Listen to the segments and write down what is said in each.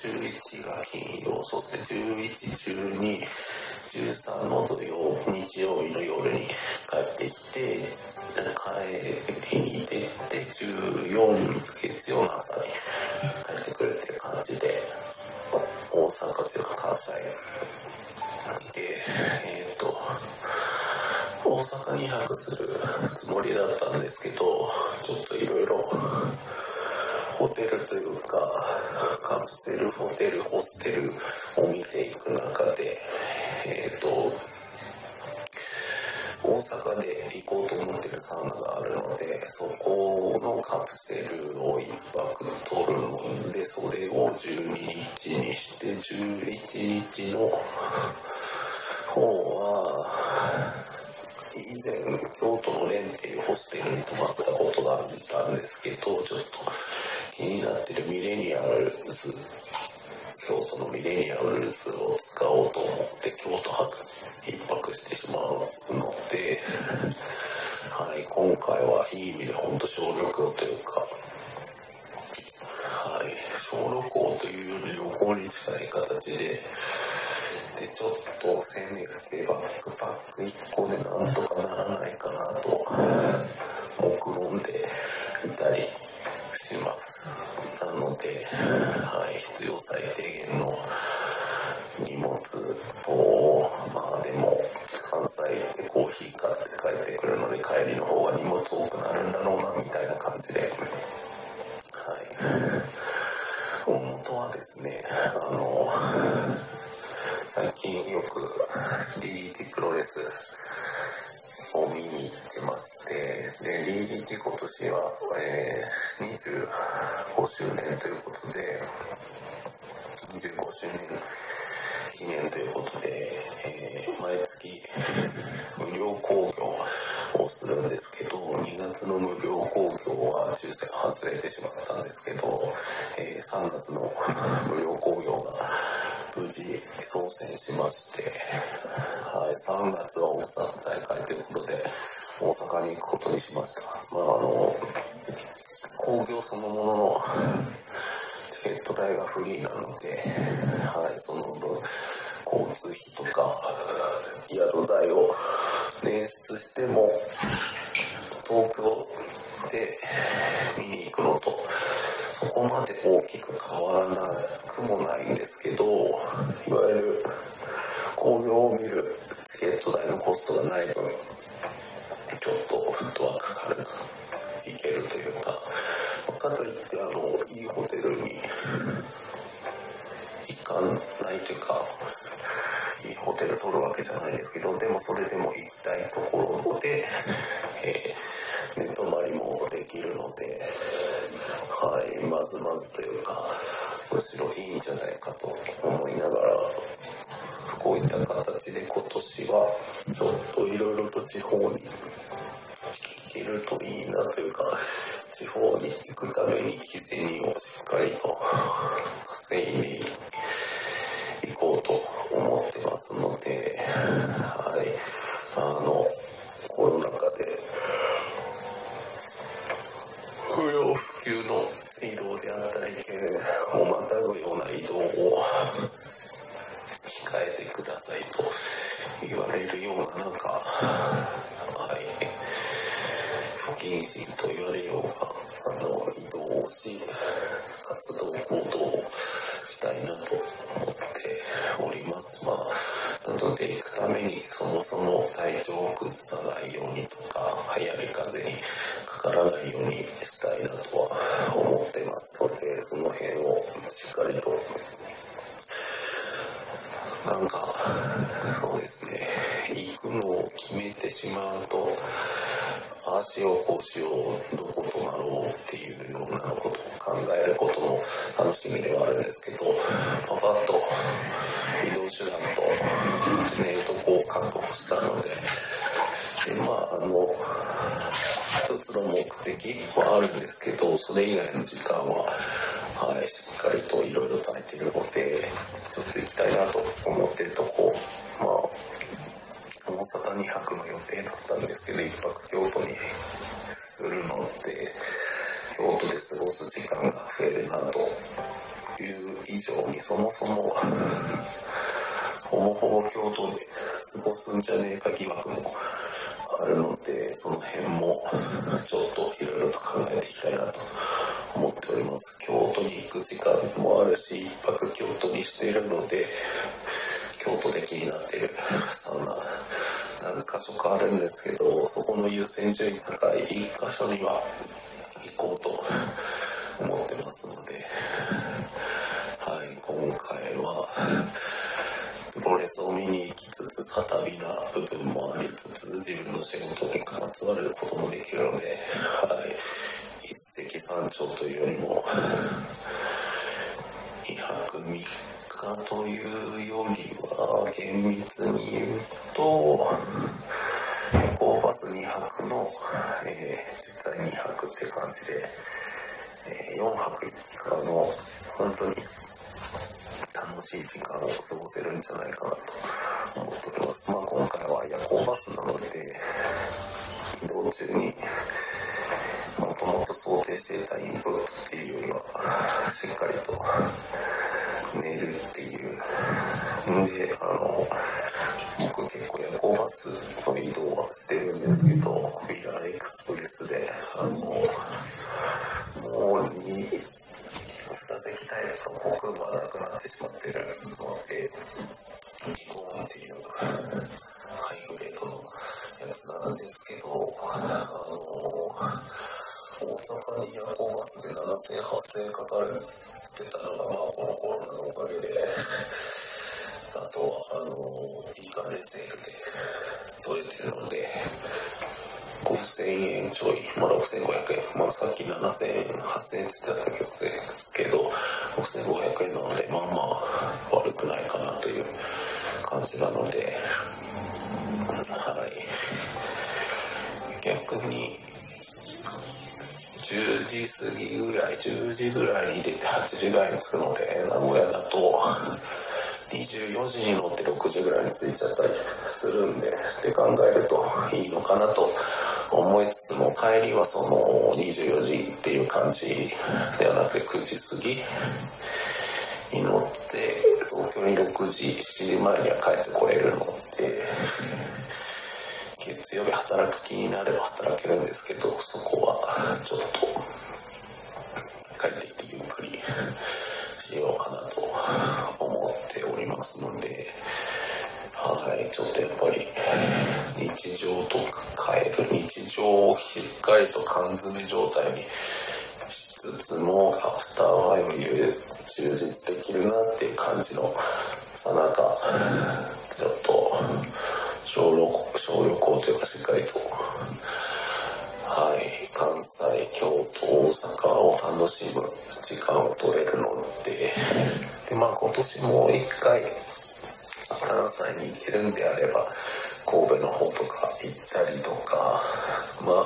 11が金曜、そして11、12、13の土曜、日曜日の夜に帰ってきて、帰りに出て、14、月曜の朝に帰ってくるっていう感じで、大阪というか関西阪に泊するつもりだったんですけど、ちょっといろいろホテルというか、カプセルホテル、ホステルを見ていく中で、えっ、と、大阪で行こうと思ってるサウナがあるので、そこのカプセルを一泊取るので、それを12日にして、11日の方は、以前、京都のレンっていうホステルに泊まったことがあったんですけど、ちょっと気になってるミレニアルズ、京都のミレニアルズを使おうと思って京都泊一泊してしまうので、はい、今回はいい意味で本当小旅行というか、はい、小旅行というより旅行に近い形で、で、ちょっとせめてバックパック1個でなんとかならないかなと、目論んでいたりします。なので、はい、必要最低限の荷物と、まあでも、関西でコーヒー買って帰ってくるので帰りの方が荷物多くなるんだろうな、みたいな感じで、はい。大元はですね、あの、最近よく DDT プロレスを見に行ってまして、で、DDT 今年は、えー、25周年ということで、25周年記念ということで、えー毎月無料興行んですけど、2月の無料興行は抽選外れてしまったんですけど、えー3月の無料興行が無事当選しまして、はい、3月は大阪大会ということで、大阪に行くことにしました。まあ、あの、興行そのもののチケット代がフリーなので、はい、その分、交通費とか、宿代を捻出しても、東京で見に行くのと、そこまで大きく変わらなくもないんですけど、いわゆる興行を見るチケット代のコストがない分、ちょっとフットワーク軽く行けるというか、かといって、あの、いいホテルに行かないというか、いいホテル取るわけじゃないですけど、でもそれでも行きたいところで、えー、寝泊まりもできるので、はい、まずまずというか、むしろいいんじゃないかと思いながら、こういった形で今年は、ちょっといろいろと地方に行けるといいなというか、地方に行くために日銭をしっかりと稼いでいこうと思ってますので、はい、あの、コロナ禍で不要不急の移動であったり、をまたぐような移動を控えてくださいと言われるような、なんか、はい、不謹慎と言われようが、あの、移動をし、活動行動をしたなと思っております。まあ、なので行くためにそもそも体調を崩さないようにとか、流行り風にかからないようにしたいなとは思ってますので、その辺をしっかりと、なんか、そうですね、行くのを決めてしまうと、あしようこうしようどことなろうっていうようなことを考えることも楽しみではあるんですけどパパッと移動手段と寝るとこを確保したのででまああの一つの目的はあるんですけどそれ以外の時間ははいしっかりといろいろ耐えてるのでちょっと行きたいなと思ってるとこまあ大阪2泊の予定だったんですけど、1泊もそも、ほぼほぼ京都で過ごすんじゃねえか疑惑もあるので、その辺もちょっといろいろと考えていきたいなと思っております。京都に行く時間もあるし、1泊京都にしているので、京都で気になってるサウナ何か所かあるんですけどそこの優先順位高い1箇所には行こうと思ってますので行きつつサタビな部分もありつつ自分の仕事にまつわることもできるのではい。一石三鳥というよりも2泊3日というよりは、厳密に言うと、夜行バス2泊の、えー、実際2泊って感じで、えー、4泊5日の本当に楽しい時間を過ごせるんじゃないかなと思っております。まあ今回は夜行バスなので、移動中にもともと想定していたインプットっていうよりは、しっかりと寝るっていう。んで、あの、僕結構夜行バスの移動はしてるんですけど、ビラエクスプレスで、あの、もう2、2席タイプの航空がなくなってしまってるので、リゴーンっていうハイグレードのやつなんですけど、あの、大阪に夜行バスで7000、8000円かかるってたのが、まあ、このコロナのおかげで、あとは、あの、いい感じセールで取れてるので、5000円ちょい、まあ、6500円。まあ、さっき7000円、8000円って言ってたですけど、6500円なので、まあまあ、悪くないかなという感じなので、はい。逆に、10時過ぎぐらい、10時ぐらいに出て8時ぐらいに着くので、名古屋だと24時に乗って6時ぐらいに着いちゃったりするんで、って考えるといいのかなと思いつつも、帰りはその24時っていう感じではなくて9時過ぎに乗って、東京に6時、7時前には帰ってこれるので、月曜日働く気になれば働けるんですけど、そこはちょっと帰ってきてゆっくり。日常をしっかりと缶詰状態にしつつも、アフターファイブ充実できるなっていう感じのさなか、ちょっと、小旅、小旅行というかしっかりと、はい、関西、京都、大阪を楽しむ時間を取れるので、で、まあ今年もう一回、関西に行けるんであれば、神戸の方とか行ったりとか、まあ、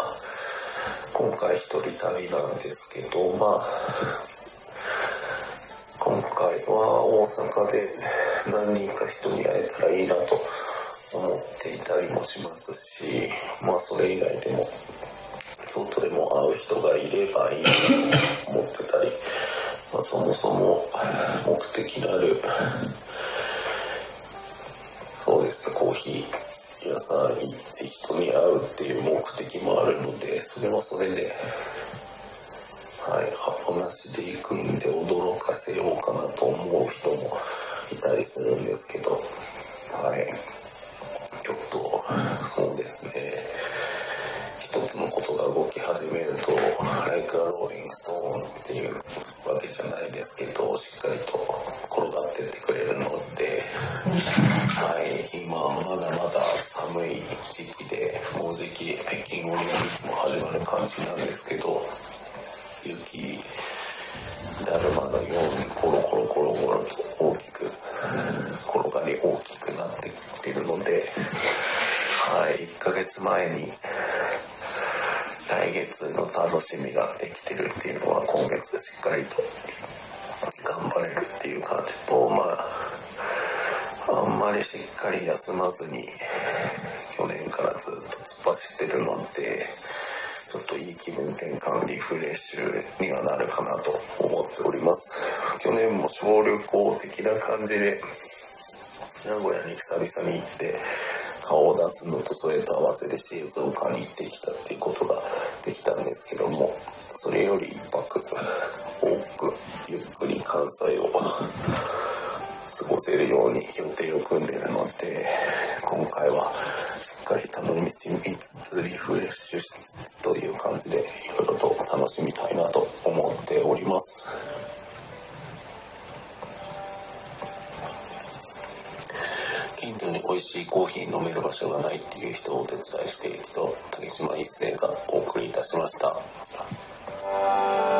今回一人旅なんですけど、まあ、今回は大阪で何人か人に会えたらいいなと思っていたりもしますし、まあそれ以外でも、京都でも会う人がいればいいなと思ってたり、まあそもそも目的のある、そうです、コーヒー。屋さん行って人に会うっていう目的もあるので、それはそれで、はい、アポなしなんですけど、雪、だるまのようにコロコロコロコロと大きく、転がり大きくなってきてるので、はい、1ヶ月前に、来月の楽しみができてるっていうのは今月しっかりと頑張れるっていう感じと、まあ、あんまりしっかり休まずに去年からずっと突っ走ってるので、ちょっといい気分転換、リフレッシュにはなるかなと思っております。去年も小旅行的な感じで、名古屋に久々に行って、顔を出すのとそれと合わせて静岡に行ってきたっていうことができたんですけども、それより一泊多くゆっくり関西を過ごせるように予定を組んでるので、今回はかり楽しみつつリフレッシュしつつという感じでいろいろと楽しみたいなと思っております。美味しいコーヒー飲める場所がないっていう人をお手伝いしている人、竹島一生がお送りいたしました。